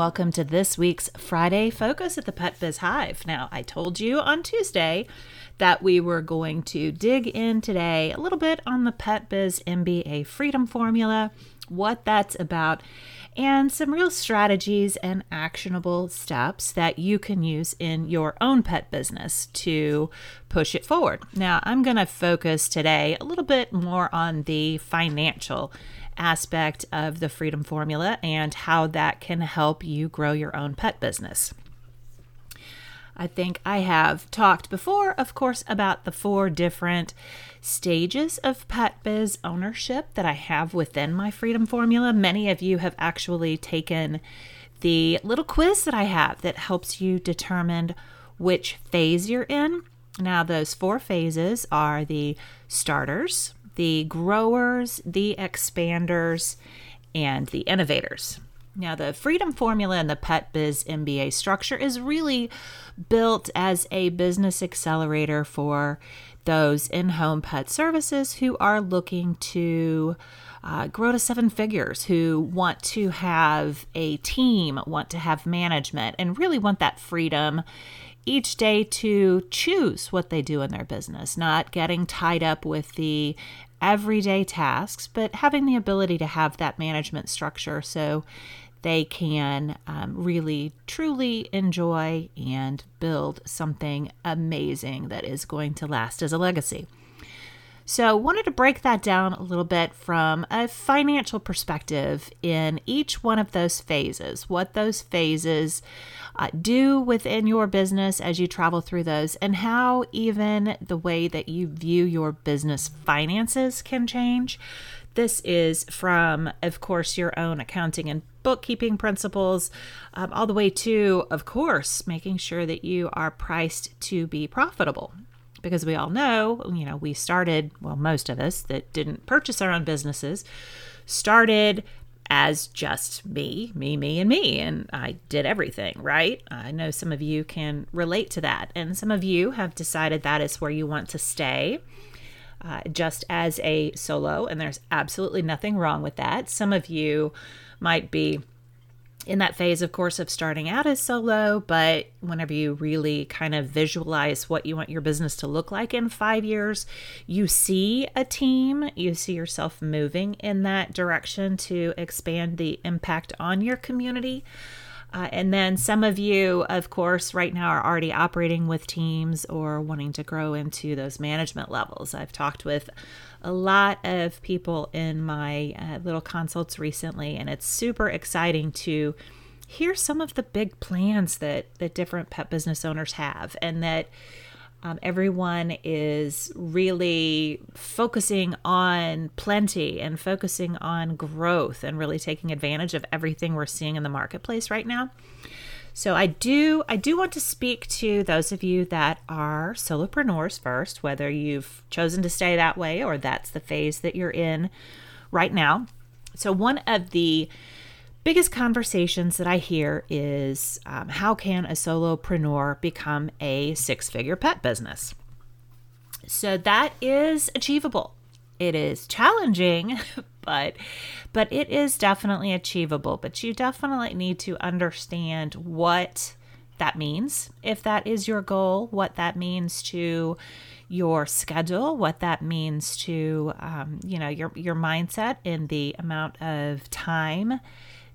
Welcome to this week's Friday Focus at the Pet Biz Hive. Now, I told you on Tuesday that we were going to dig in today a little bit on the Pet Biz MBA Freedom Formula, what that's about, and some real strategies and actionable steps that you can use in your own pet business to push it forward. Now, I'm going to focus today a little bit more on the financial aspect of the Freedom Formula and how that can help you grow your own pet business. I think I have talked before, of course, about the four different stages of pet biz ownership that I have within my Freedom Formula. Many of you have actually taken the little quiz that I have that helps you determine which phase you're in. Now, those four phases are the starters, the growers, the expanders, and the innovators. Now, the Freedom Formula and the Pet Biz MBA structure is really built as a business accelerator for those in home pet services who are looking to uh, grow to seven figures, who want to have a team, want to have management, and really want that freedom each day to choose what they do in their business, not getting tied up with the everyday tasks, but having the ability to have that management structure so they can um, really truly enjoy and build something amazing that is going to last as a legacy. So, wanted to break that down a little bit from a financial perspective in each one of those phases, what those phases uh, do within your business as you travel through those, and how even the way that you view your business finances can change. This is from, of course, your own accounting and bookkeeping principles, um, all the way to, of course, making sure that you are priced to be profitable because we all know, you know, we started, well, most of us that didn't purchase our own businesses started as just me, me, me, and me. And I did everything, right? I know some of you can relate to that. And some of you have decided that is where you want to stay. Uh, just as a solo, and there's absolutely nothing wrong with that. Some of you might be in that phase, of course, of starting out as solo, but whenever you really kind of visualize what you want your business to look like in five years, you see a team, you see yourself moving in that direction to expand the impact on your community. Uh, and then some of you, of course, right now are already operating with teams or wanting to grow into those management levels. I've talked with a lot of people in my uh, little consults recently, and it's super exciting to hear some of the big plans that that different pet business owners have, and that. Um, everyone is really focusing on plenty and focusing on growth and really taking advantage of everything we're seeing in the marketplace right now. So I do I do want to speak to those of you that are solopreneurs first, whether you've chosen to stay that way or that's the phase that you're in right now. So one of the biggest conversations that I hear is um, how can a solopreneur become a six-figure pet business? So that is achievable. It is challenging, but but it is definitely achievable. But you definitely need to understand what that means if that is your goal, what that means to your schedule, what that means to um, you know your your mindset and the amount of time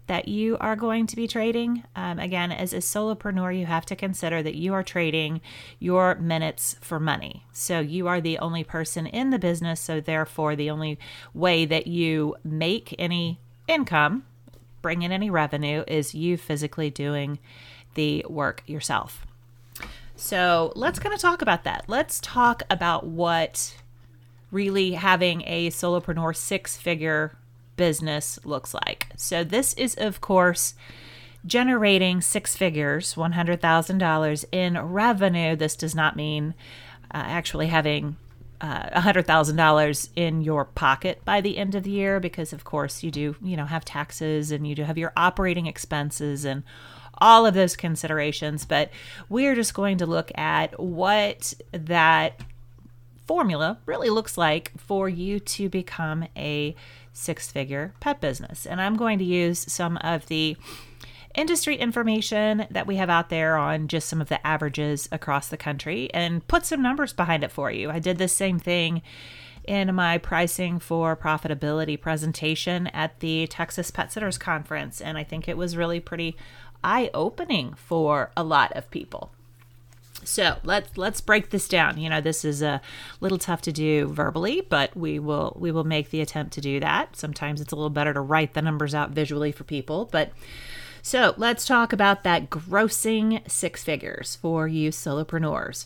that you are going to be trading. Um, again, as a solopreneur, you have to consider that you are trading your minutes for money. So you are the only person in the business. So, therefore, the only way that you make any income, bring in any revenue, is you physically doing the work yourself. So, let's kind of talk about that. Let's talk about what really having a solopreneur six figure business looks like. So, this is, of course, generating six figures, $100,000 in revenue. This does not mean uh, actually having uh, $100,000 in your pocket by the end of the year because of course you do, you know, have taxes and you do have your operating expenses and all of those considerations, but we're just going to look at what that formula really looks like for you to become a six-figure pet business. And I'm going to use some of the industry information that we have out there on just some of the averages across the country and put some numbers behind it for you. I did the same thing in my pricing for profitability presentation at the Texas Pet Sitters Conference, and I think it was really pretty eye opening for a lot of people. So let's let's break this down. You know, this is a little tough to do verbally, but we will we will make the attempt to do that. Sometimes it's a little better to write the numbers out visually for people, but so let's talk about that grossing six figures for you solopreneurs.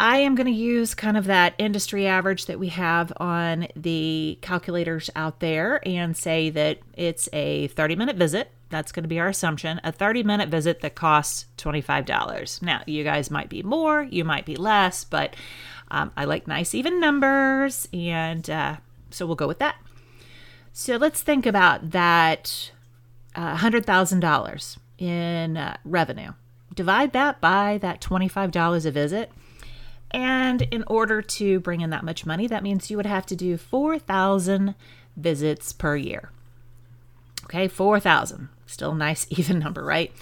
I am going to use kind of that industry average that we have on the calculators out there and say that it's a 30 minute visit. That's going to be our assumption. A 30 minute visit that costs $25. Now, you guys might be more, you might be less, but um, I like nice even numbers. And uh, so we'll go with that. So let's think about that uh, $100,000 in uh, revenue. Divide that by that $25 a visit. And in order to bring in that much money, that means you would have to do 4,000 visits per year. Okay, 4,000. Still a nice even number, right?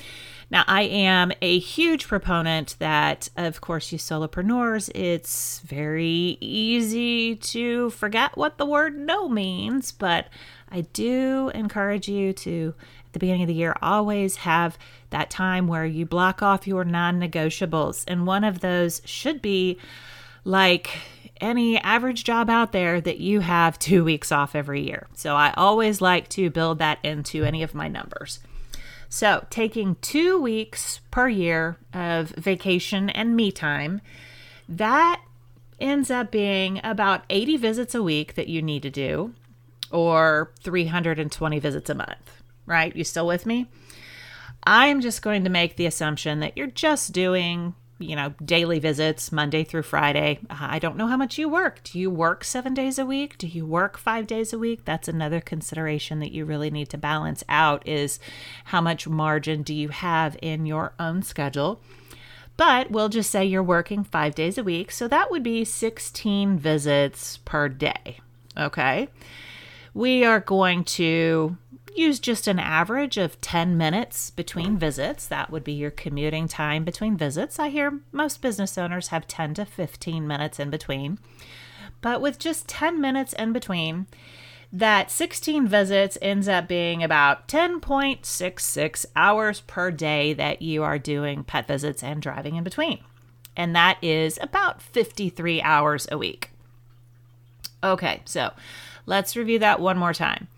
Now, I am a huge proponent that, of course, you solopreneurs, it's very easy to forget what the word no means, but I do encourage you to at the beginning of the year, always have that time where you block off your non negotiables. And one of those should be like any average job out there that you have two weeks off every year. So I always like to build that into any of my numbers. So taking two weeks per year of vacation and me time, that ends up being about 80 visits a week that you need to do or 320 visits a month right? You still with me? I'm just going to make the assumption that you're just doing, you know, daily visits Monday through Friday. Uh, I don't know how much you work. Do you work seven days a week? Do you work five days a week? That's another consideration that you really need to balance out is how much margin do you have in your own schedule? But we'll just say you're working five days a week. So that would be 16 visits per day. Okay. We are going to use just an average of 10 minutes between visits. That would be your commuting time between visits. I hear most business owners have 10 to 15 minutes in between. But with just 10 minutes in between, that 16 visits ends up being about 10.66 hours per day that you are doing pet visits and driving in between. And that is about 53 hours a week. Okay, so let's review that one more time.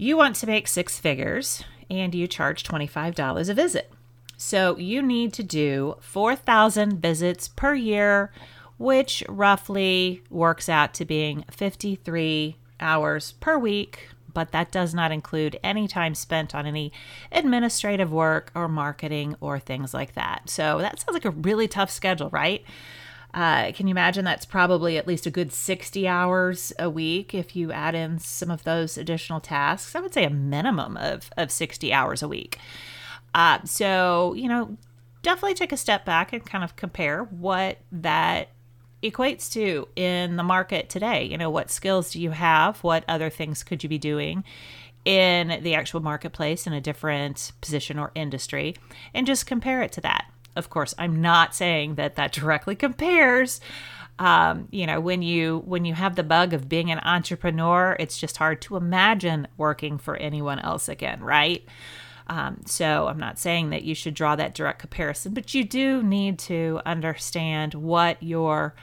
You want to make six figures and you charge $25 a visit. So you need to do 4,000 visits per year, which roughly works out to being 53 hours per week. But that does not include any time spent on any administrative work or marketing or things like that. So that sounds like a really tough schedule, right? Uh, can you imagine that's probably at least a good 60 hours a week if you add in some of those additional tasks? I would say a minimum of, of 60 hours a week. Uh, so, you know, definitely take a step back and kind of compare what that equates to in the market today. You know, what skills do you have? What other things could you be doing? in the actual marketplace in a different position or industry and just compare it to that. Of course, I'm not saying that that directly compares. Um, you know, when you when you have the bug of being an entrepreneur, it's just hard to imagine working for anyone else again, right? Um, so I'm not saying that you should draw that direct comparison, but you do need to understand what your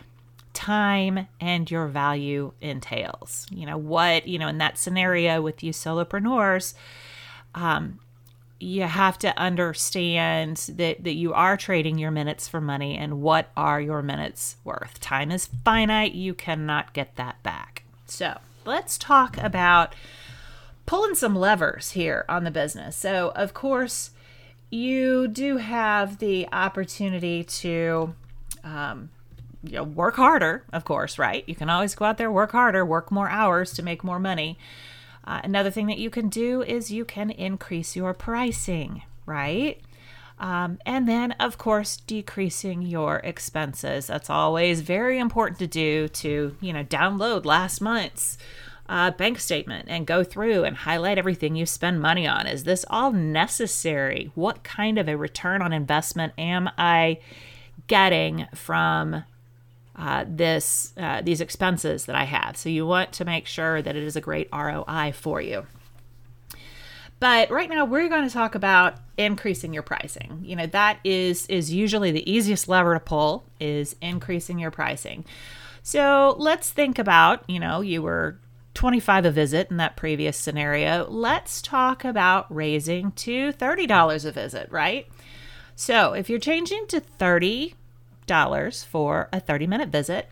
time and your value entails. You know, what, you know, in that scenario with you solopreneurs, um, you have to understand that, that you are trading your minutes for money and what are your minutes worth. Time is finite, you cannot get that back. So let's talk about pulling some levers here on the business. So, of course, you do have the opportunity to um, you know, work harder, of course, right? You can always go out there, work harder, work more hours to make more money. Uh, another thing that you can do is you can increase your pricing, right? Um, and then, of course, decreasing your expenses. That's always very important to do to, you know, download last month's uh, bank statement and go through and highlight everything you spend money on. Is this all necessary? What kind of a return on investment am I getting from uh, this uh, these expenses that I have? So you want to make sure that it is a great ROI for you. But right now we're going to talk about increasing your pricing. You know, that is is usually the easiest lever to pull is increasing your pricing. So let's think about, you know, you were 25 a visit in that previous scenario. Let's talk about raising to $30 a visit, right? So if you're changing to $30 for a 30 minute visit,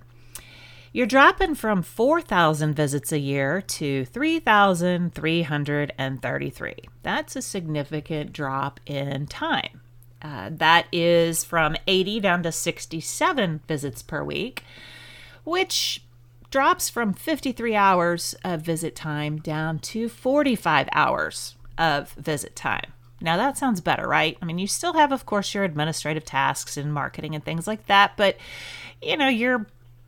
you're dropping from 4,000 visits a year to 3,333. That's a significant drop in time. Uh, that is from 80 down to 67 visits per week, which drops from 53 hours of visit time down to 45 hours of visit time. Now that sounds better, right? I mean, you still have, of course, your administrative tasks and marketing and things like that, but you know, you're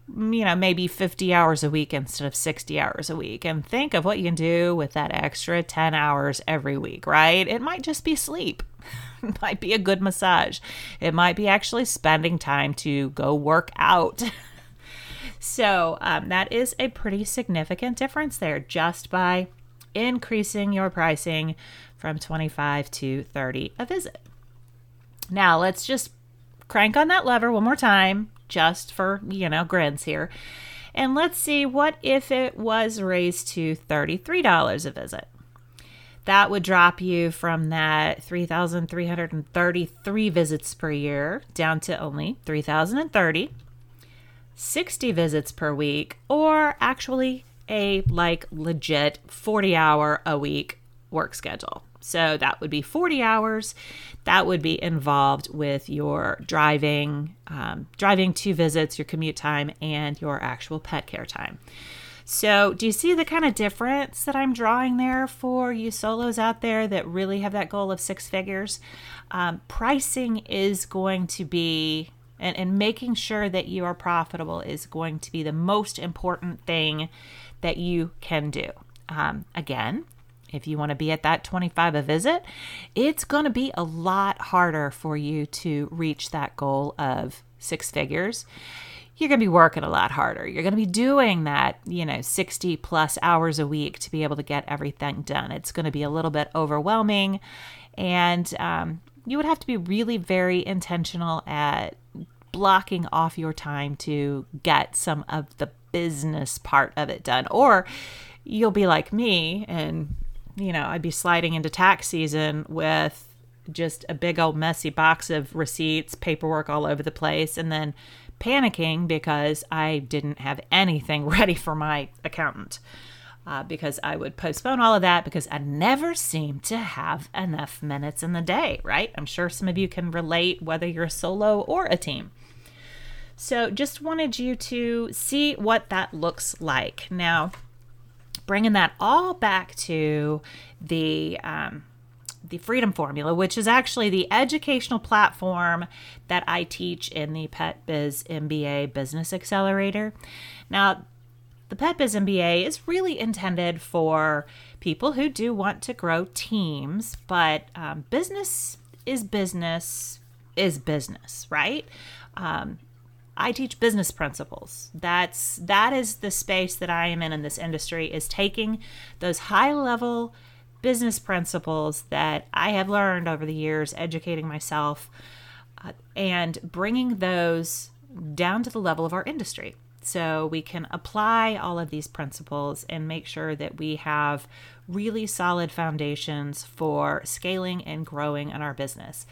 you know, maybe 50 hours a week instead of 60 hours a week. And think of what you can do with that extra 10 hours every week, right? It might just be sleep. it might be a good massage. It might be actually spending time to go work out. So um, that is a pretty significant difference there just by increasing your pricing from 25 to 30 a visit. Now let's just crank on that lever one more time just for, you know, grins here. And let's see what if it was raised to $33 a visit. That would drop you from that 3,333 visits per year down to only 3,030. 60 visits per week or actually a like legit 40 hour a week work schedule. So that would be 40 hours. That would be involved with your driving, um, driving to visits, your commute time, and your actual pet care time. So, do you see the kind of difference that I'm drawing there for you solos out there that really have that goal of six figures? Um, pricing is going to be and, and making sure that you are profitable is going to be the most important thing that you can do. Um, again, if you want to be at that 25 a visit, it's going to be a lot harder for you to reach that goal of six figures. You're going to be working a lot harder. You're going to be doing that, you know, 60 plus hours a week to be able to get everything done. It's going to be a little bit overwhelming. And um, you would have to be really very intentional at blocking off your time to get some of the business part of it done. Or you'll be like me and, you know, I'd be sliding into tax season with just a big old messy box of receipts, paperwork all over the place, and then panicking because I didn't have anything ready for my accountant. Uh, because I would postpone all of that because I never seem to have enough minutes in the day, right? I'm sure some of you can relate whether you're solo or a team. So just wanted you to see what that looks like. Now, bringing that all back to the um, the Freedom Formula, which is actually the educational platform that I teach in the Pet Biz MBA Business Accelerator. Now, the Pet Biz MBA is really intended for people who do want to grow teams, but um, business is business is business, right? Um, I teach business principles. That's that is the space that I am in in this industry is taking those high level business principles that I have learned over the years educating myself uh, and bringing those down to the level of our industry. So we can apply all of these principles and make sure that we have really solid foundations for scaling and growing in our business.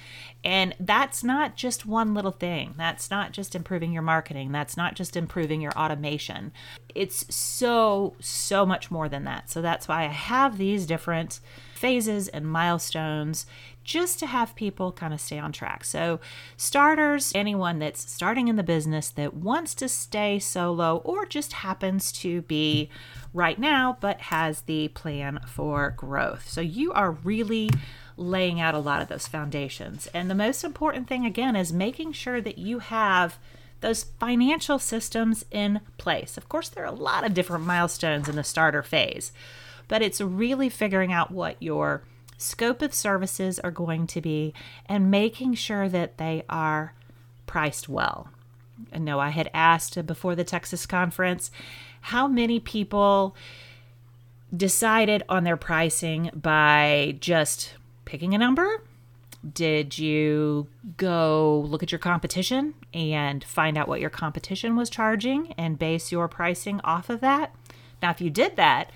And that's not just one little thing. That's not just improving your marketing. That's not just improving your automation. It's so, so much more than that. So that's why I have these different phases and milestones just to have people kind of stay on track. So, starters, anyone that's starting in the business that wants to stay solo or just happens to be right now but has the plan for growth. So, you are really laying out a lot of those foundations. And the most important thing, again, is making sure that you have those financial systems in place. Of course, there are a lot of different milestones in the starter phase but it's really figuring out what your scope of services are going to be and making sure that they are priced well. I know I had asked before the Texas conference how many people decided on their pricing by just picking a number. Did you go look at your competition and find out what your competition was charging and base your pricing off of that? Now, if you did that,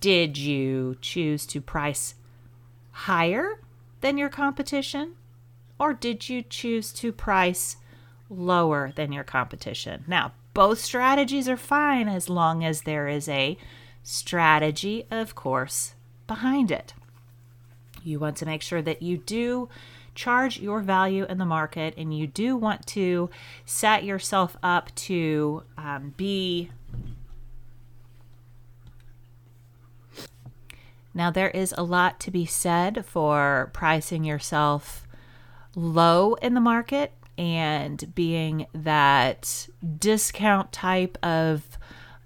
did you choose to price higher than your competition? Or did you choose to price lower than your competition? Now, both strategies are fine as long as there is a strategy, of course, behind it. You want to make sure that you do charge your value in the market and you do want to set yourself up to um, be Now, there is a lot to be said for pricing yourself low in the market and being that discount type of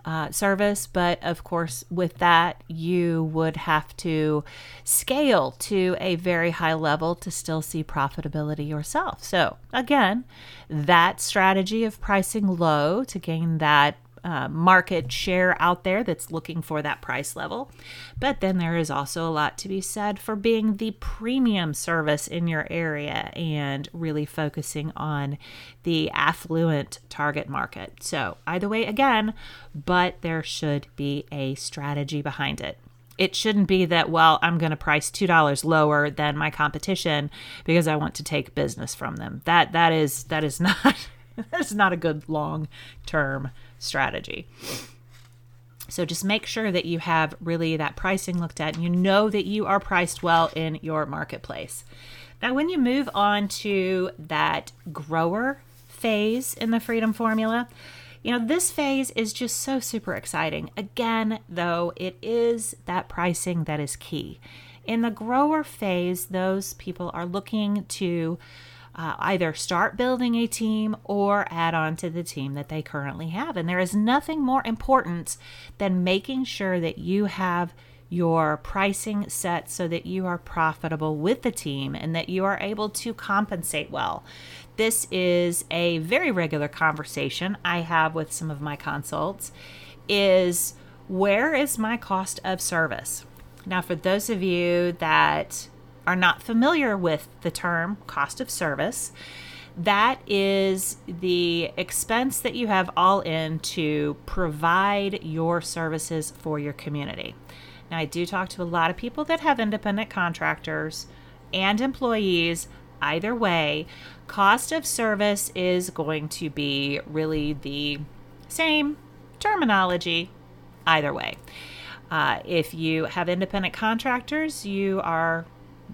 uh, service. But of course, with that, you would have to scale to a very high level to still see profitability yourself. So, again, that strategy of pricing low to gain that uh, market share out there that's looking for that price level. But then there is also a lot to be said for being the premium service in your area and really focusing on the affluent target market. So, either way, again, but there should be a strategy behind it it shouldn't be that well i'm going to price $2 lower than my competition because i want to take business from them that that is that is not that is not a good long term strategy. So just make sure that you have really that pricing looked at and you know that you are priced well in your marketplace. Now, when you move on to that grower phase in the Freedom Formula, you know, this phase is just so super exciting. Again, though, it is that pricing that is key. In the grower phase, those people are looking to uh, either start building a team or add on to the team that they currently have. And there is nothing more important than making sure that you have your pricing set so that you are profitable with the team and that you are able to compensate well. This is a very regular conversation I have with some of my consults is where is my cost of service? Now for those of you that are not familiar with the term cost of service, that is the expense that you have all in to provide your services for your community. Now, I do talk to a lot of people that have independent contractors and employees. Either way, cost of service is going to be really the same terminology, either way. Uh, if you have independent contractors, you are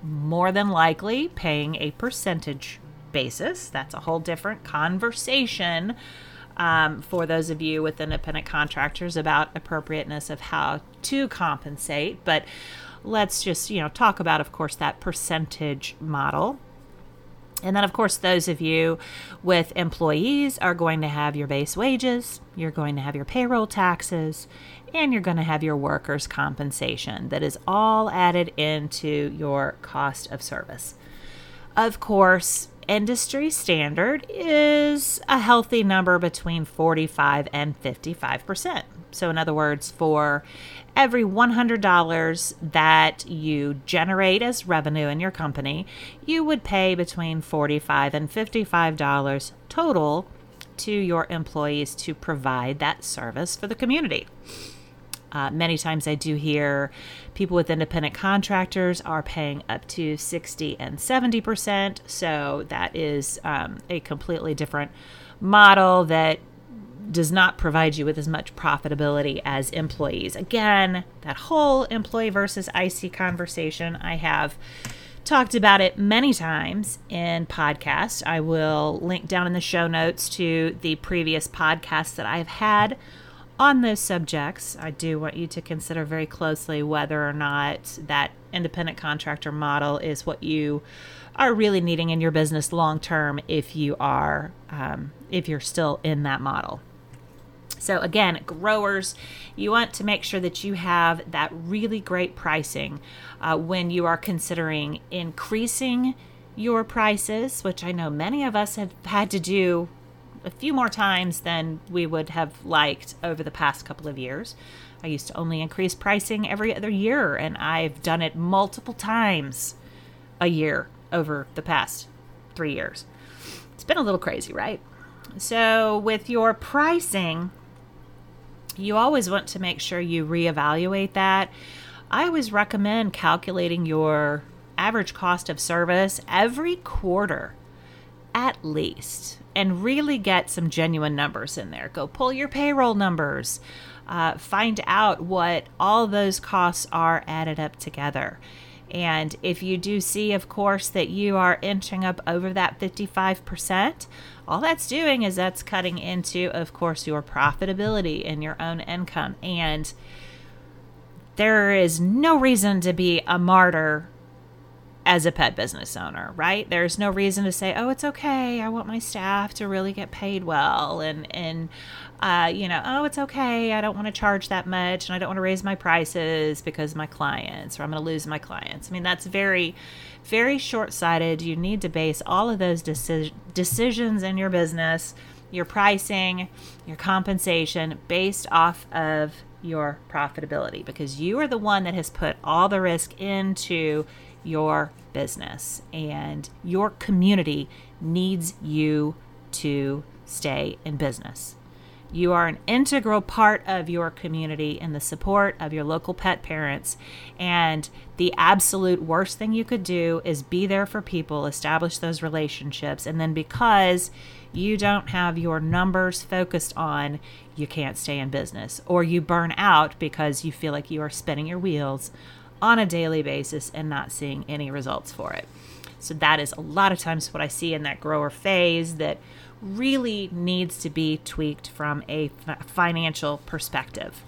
more than likely paying a percentage basis. That's a whole different conversation um, for those of you with independent contractors about appropriateness of how to compensate. But let's just, you know, talk about, of course, that percentage model. And then, of course, those of you with employees are going to have your base wages, you're going to have your payroll taxes, and you're going to have your workers' compensation that is all added into your cost of service. Of course, industry standard is a healthy number between 45 and 55%. So, in other words, for every $100 that you generate as revenue in your company, you would pay between 45 and $55 total to your employees to provide that service for the community. Uh, many times I do hear people with independent contractors are paying up to 60 and 70%. So that is um, a completely different model that does not provide you with as much profitability as employees. Again, that whole employee versus IC conversation, I have talked about it many times in podcasts. I will link down in the show notes to the previous podcasts that I've had on those subjects, I do want you to consider very closely whether or not that independent contractor model is what you are really needing in your business long term if you are um, if you're still in that model. So again, growers, you want to make sure that you have that really great pricing uh, when you are considering increasing your prices, which I know many of us have had to do a few more times than we would have liked over the past couple of years. I used to only increase pricing every other year, and I've done it multiple times a year over the past three years. It's been a little crazy, right? So, with your pricing, you always want to make sure you reevaluate that. I always recommend calculating your average cost of service every quarter at least and really get some genuine numbers in there. Go pull your payroll numbers, uh, find out what all those costs are added up together. And if you do see, of course, that you are inching up over that 55%, all that's doing is that's cutting into, of course, your profitability and your own income. And there is no reason to be a martyr as a pet business owner, right? There's no reason to say, "Oh, it's okay. I want my staff to really get paid well," and and uh, you know, "Oh, it's okay. I don't want to charge that much, and I don't want to raise my prices because my clients, or I'm going to lose my clients." I mean, that's very, very short-sighted. You need to base all of those deci- decisions in your business, your pricing, your compensation, based off of your profitability, because you are the one that has put all the risk into your business and your community needs you to stay in business. You are an integral part of your community and the support of your local pet parents. And the absolute worst thing you could do is be there for people, establish those relationships, and then because you don't have your numbers focused on, you can't stay in business. Or you burn out because you feel like you are spinning your wheels on a daily basis and not seeing any results for it. So that is a lot of times what I see in that grower phase that really needs to be tweaked from a financial perspective.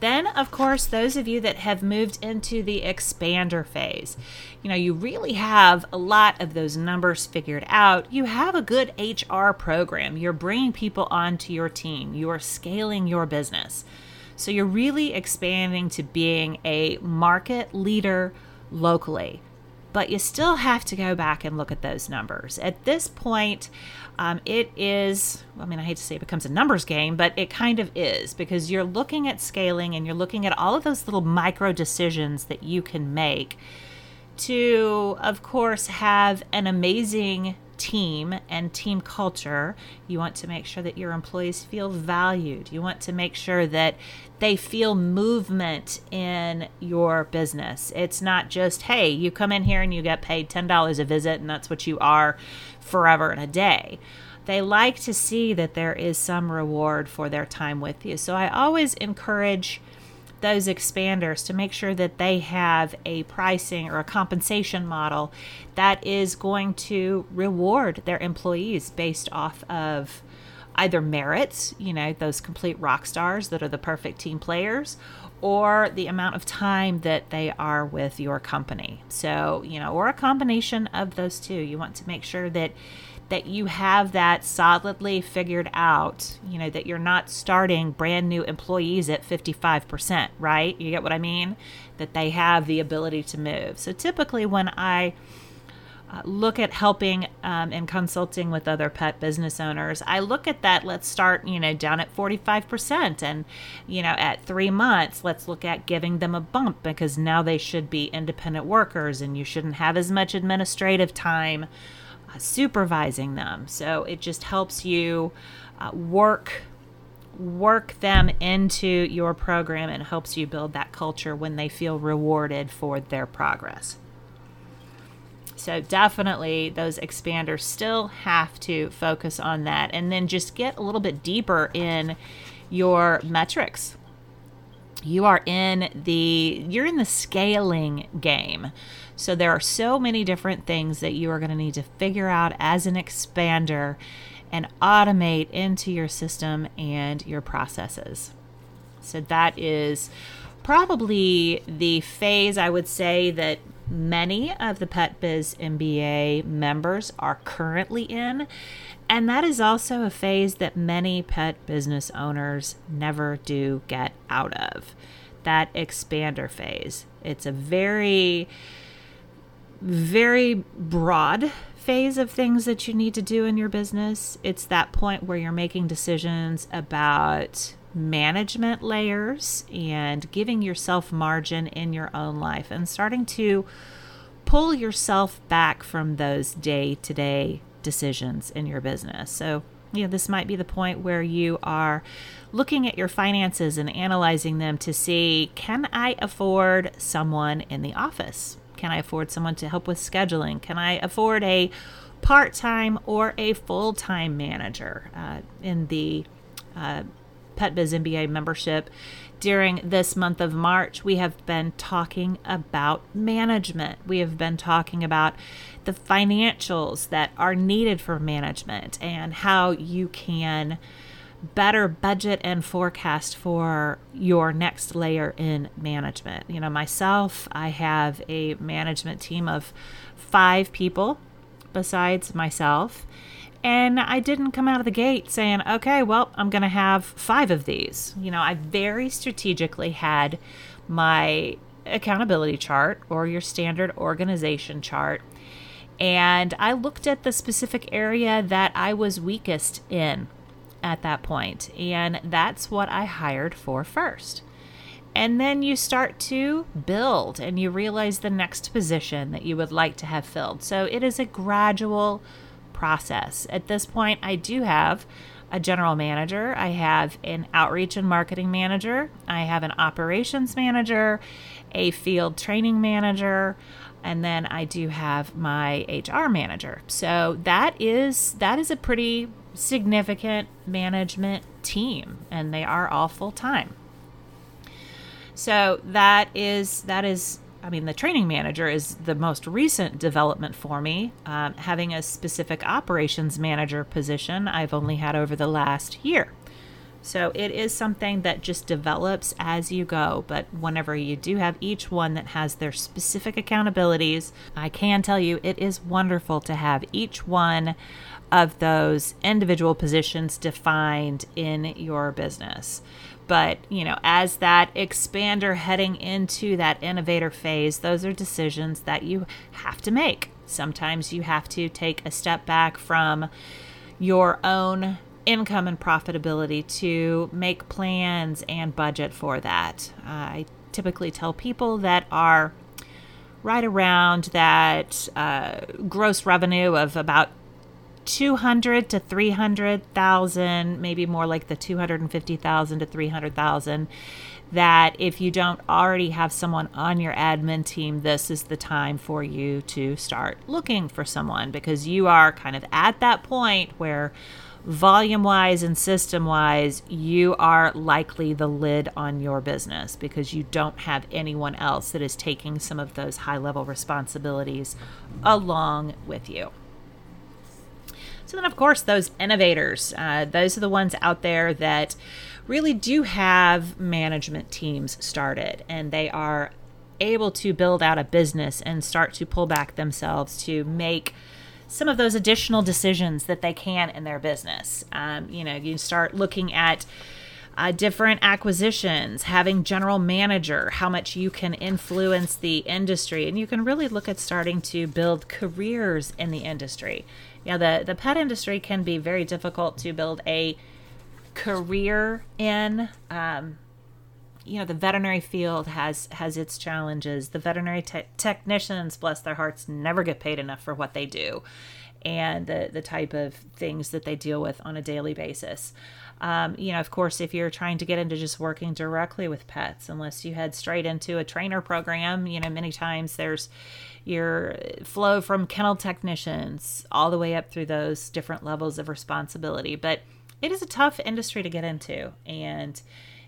Then, of course, those of you that have moved into the expander phase, you know, you really have a lot of those numbers figured out. You have a good HR program. You're bringing people onto your team. You are scaling your business. So you're really expanding to being a market leader locally. But you still have to go back and look at those numbers. At this point, um, it is, I mean, I hate to say it becomes a numbers game, but it kind of is because you're looking at scaling and you're looking at all of those little micro decisions that you can make to, of course, have an amazing team and team culture. You want to make sure that your employees feel valued. You want to make sure that they feel movement in your business. It's not just, hey, you come in here and you get paid $10 a visit and that's what you are forever and a day. They like to see that there is some reward for their time with you. So I always encourage those expanders to make sure that they have a pricing or a compensation model that is going to reward their employees based off of either merits, you know, those complete rock stars that are the perfect team players, or the amount of time that they are with your company. So, you know, or a combination of those two. You want to make sure that that you have that solidly figured out, you know, that you're not starting brand new employees at 55%, right? You get what I mean? That they have the ability to move. So typically, when I uh, look at helping um, and consulting with other pet business owners, I look at that. Let's start, you know, down at 45%. And, you know, at three months, let's look at giving them a bump because now they should be independent workers and you shouldn't have as much administrative time supervising them. So it just helps you uh, work work them into your program and helps you build that culture when they feel rewarded for their progress. So definitely those expanders still have to focus on that and then just get a little bit deeper in your metrics. You are in the you're in the scaling game. So there are so many different things that you are going to need to figure out as an expander and automate into your system and your processes. So that is probably the phase I would say that many of the Pet Biz MBA members are currently in. And that is also a phase that many pet business owners never do get out of that expander phase. It's a very, very broad phase of things that you need to do in your business. It's that point where you're making decisions about management layers and giving yourself margin in your own life and starting to pull yourself back from those day to day decisions in your business. So, you know, this might be the point where you are looking at your finances and analyzing them to see can I afford someone in the office? Can I afford someone to help with scheduling? Can I afford a part time or a full time manager uh, in the uh, Pet Biz MBA membership? During this month of March, we have been talking about management. We have been talking about the financials that are needed for management and how you can better budget and forecast for your next layer in management. You know, myself, I have a management team of five people besides myself. And I didn't come out of the gate saying, okay, well, I'm going to have five of these. You know, I very strategically had my accountability chart or your standard organization chart. And I looked at the specific area that I was weakest in at that point, and that's what I hired for first. And then you start to build and you realize the next position that you would like to have filled. So it is a gradual process. At this point, I do have a general manager, I have an outreach and marketing manager, I have an operations manager, a field training manager, and then I do have my HR manager. So that is that is a pretty significant management team and they are all full time. So that is that is I mean the training manager is the most recent development for me. Um, having a specific operations manager position I've only had over the last year. So it is something that just develops as you go. But whenever you do have each one that has their specific accountabilities, I can tell you it is wonderful to have each one of those individual positions defined in your business. But, you know, as that expander heading into that innovator phase, those are decisions that you have to make. Sometimes you have to take a step back from your own income and profitability to make plans and budget for that. Uh, I typically tell people that are right around that uh, gross revenue of about 200 to 300,000, maybe more like the 250,000 to 300,000 that if you don't already have someone on your admin team, this is the time for you to start looking for someone because you are kind of at that point where volume wise and system wise, you are likely the lid on your business because you don't have anyone else that is taking some of those high level responsibilities along with you. So then, of course, those innovators, uh, those are the ones out there that really do have management teams started and they are able to build out a business and start to pull back themselves to make some of those additional decisions that they can in their business. Um, you know, you start looking at uh, different acquisitions, having general manager, how much you can influence the industry, and you can really look at starting to build careers in the industry. Know, the the pet industry can be very difficult to build a career in. Um, you know the veterinary field has has its challenges the veterinary te- technicians bless their hearts never get paid enough for what they do and the the type of things that they deal with on a daily basis um, you know of course if you're trying to get into just working directly with pets unless you head straight into a trainer program you know many times there's your flow from kennel technicians all the way up through those different levels of responsibility. But it is a tough industry to get into. And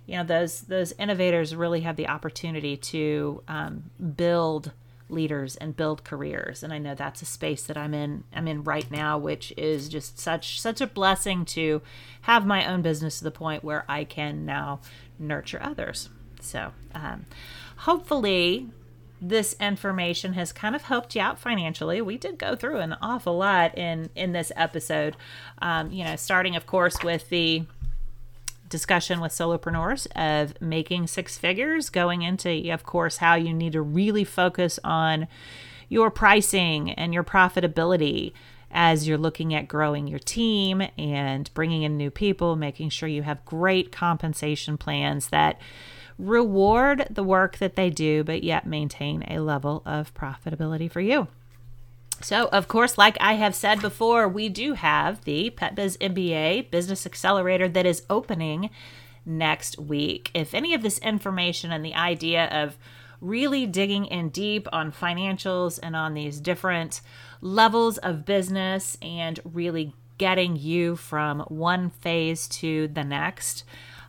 you know those those innovators really have the opportunity to um, build leaders and build careers. And i know that's a space that i'm in i'm in right now which is just such such a blessing to have my own business to the point where i can now nurture others. So um, hopefully this information has kind of helped you out financially. We did go through an awful lot in in this episode. Um, you know, starting of course with the discussion with solopreneurs of making six figures, going into, of course, how you need to really focus on your pricing and your profitability as you're looking at growing your team and bringing in new people, making sure you have great compensation plans that reward the work that they do, but yet maintain a level of profitability for you. So, of course, like I have said before, we do have the PetBiz MBA Business Accelerator that is opening next week. If any of this information and the idea of really digging in deep on financials and on these different levels of business and really getting you from one phase to the next,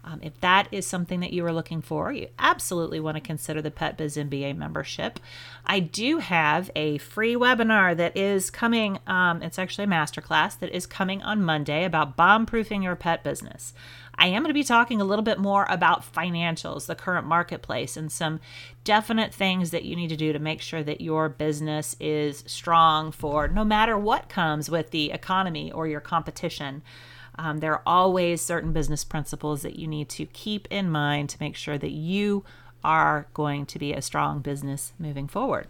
um, if that is something that you are looking for, you absolutely want to consider the Pet Biz MBA membership. I do have a free webinar that is coming. Um, it's actually a masterclass that is coming on Monday about bomb proofing your pet business. I am going to be talking a little bit more about financials, the current marketplace, and some definite things that you need to do to make sure that your business is strong for no matter what comes with the economy or your competition. Um, there are always certain business principles that you need to keep in mind to make sure that you are going to be a strong business moving forward.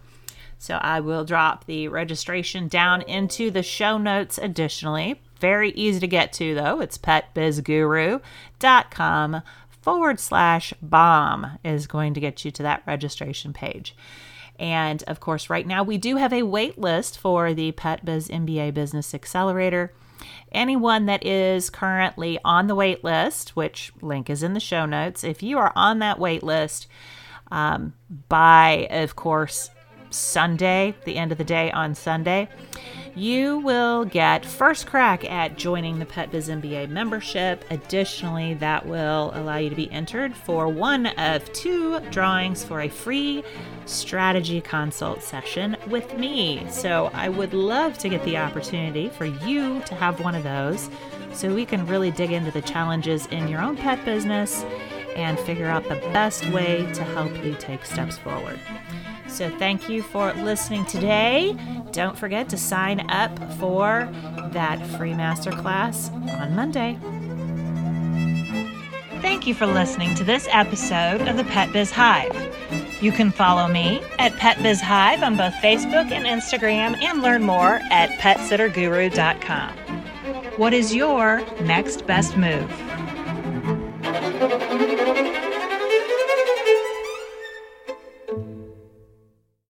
So I will drop the registration down into the show notes additionally. Very easy to get to though. It's petbizguru.com forward slash bomb is going to get you to that registration page. And of course, right now we do have a wait list for the Pet Biz MBA Business Accelerator anyone that is currently on the wait list, which link is in the show notes, if you are on that wait list um, by, of course, Sunday, the end of the day on Sunday, you will get first crack at joining the Pet Biz MBA membership. Additionally, that will allow you to be entered for one of two drawings for a free strategy consult session with me. So I would love to get the opportunity for you to have one of those so we can really dig into the challenges in your own pet business and figure out the best way to help you take steps forward. So, thank you for listening today. Don't forget to sign up for that free masterclass on Monday. Thank you for listening to this episode of the Pet Biz Hive. You can follow me at Pet Biz Hive on both Facebook and Instagram and learn more at petsitterguru.com. What is your next best move?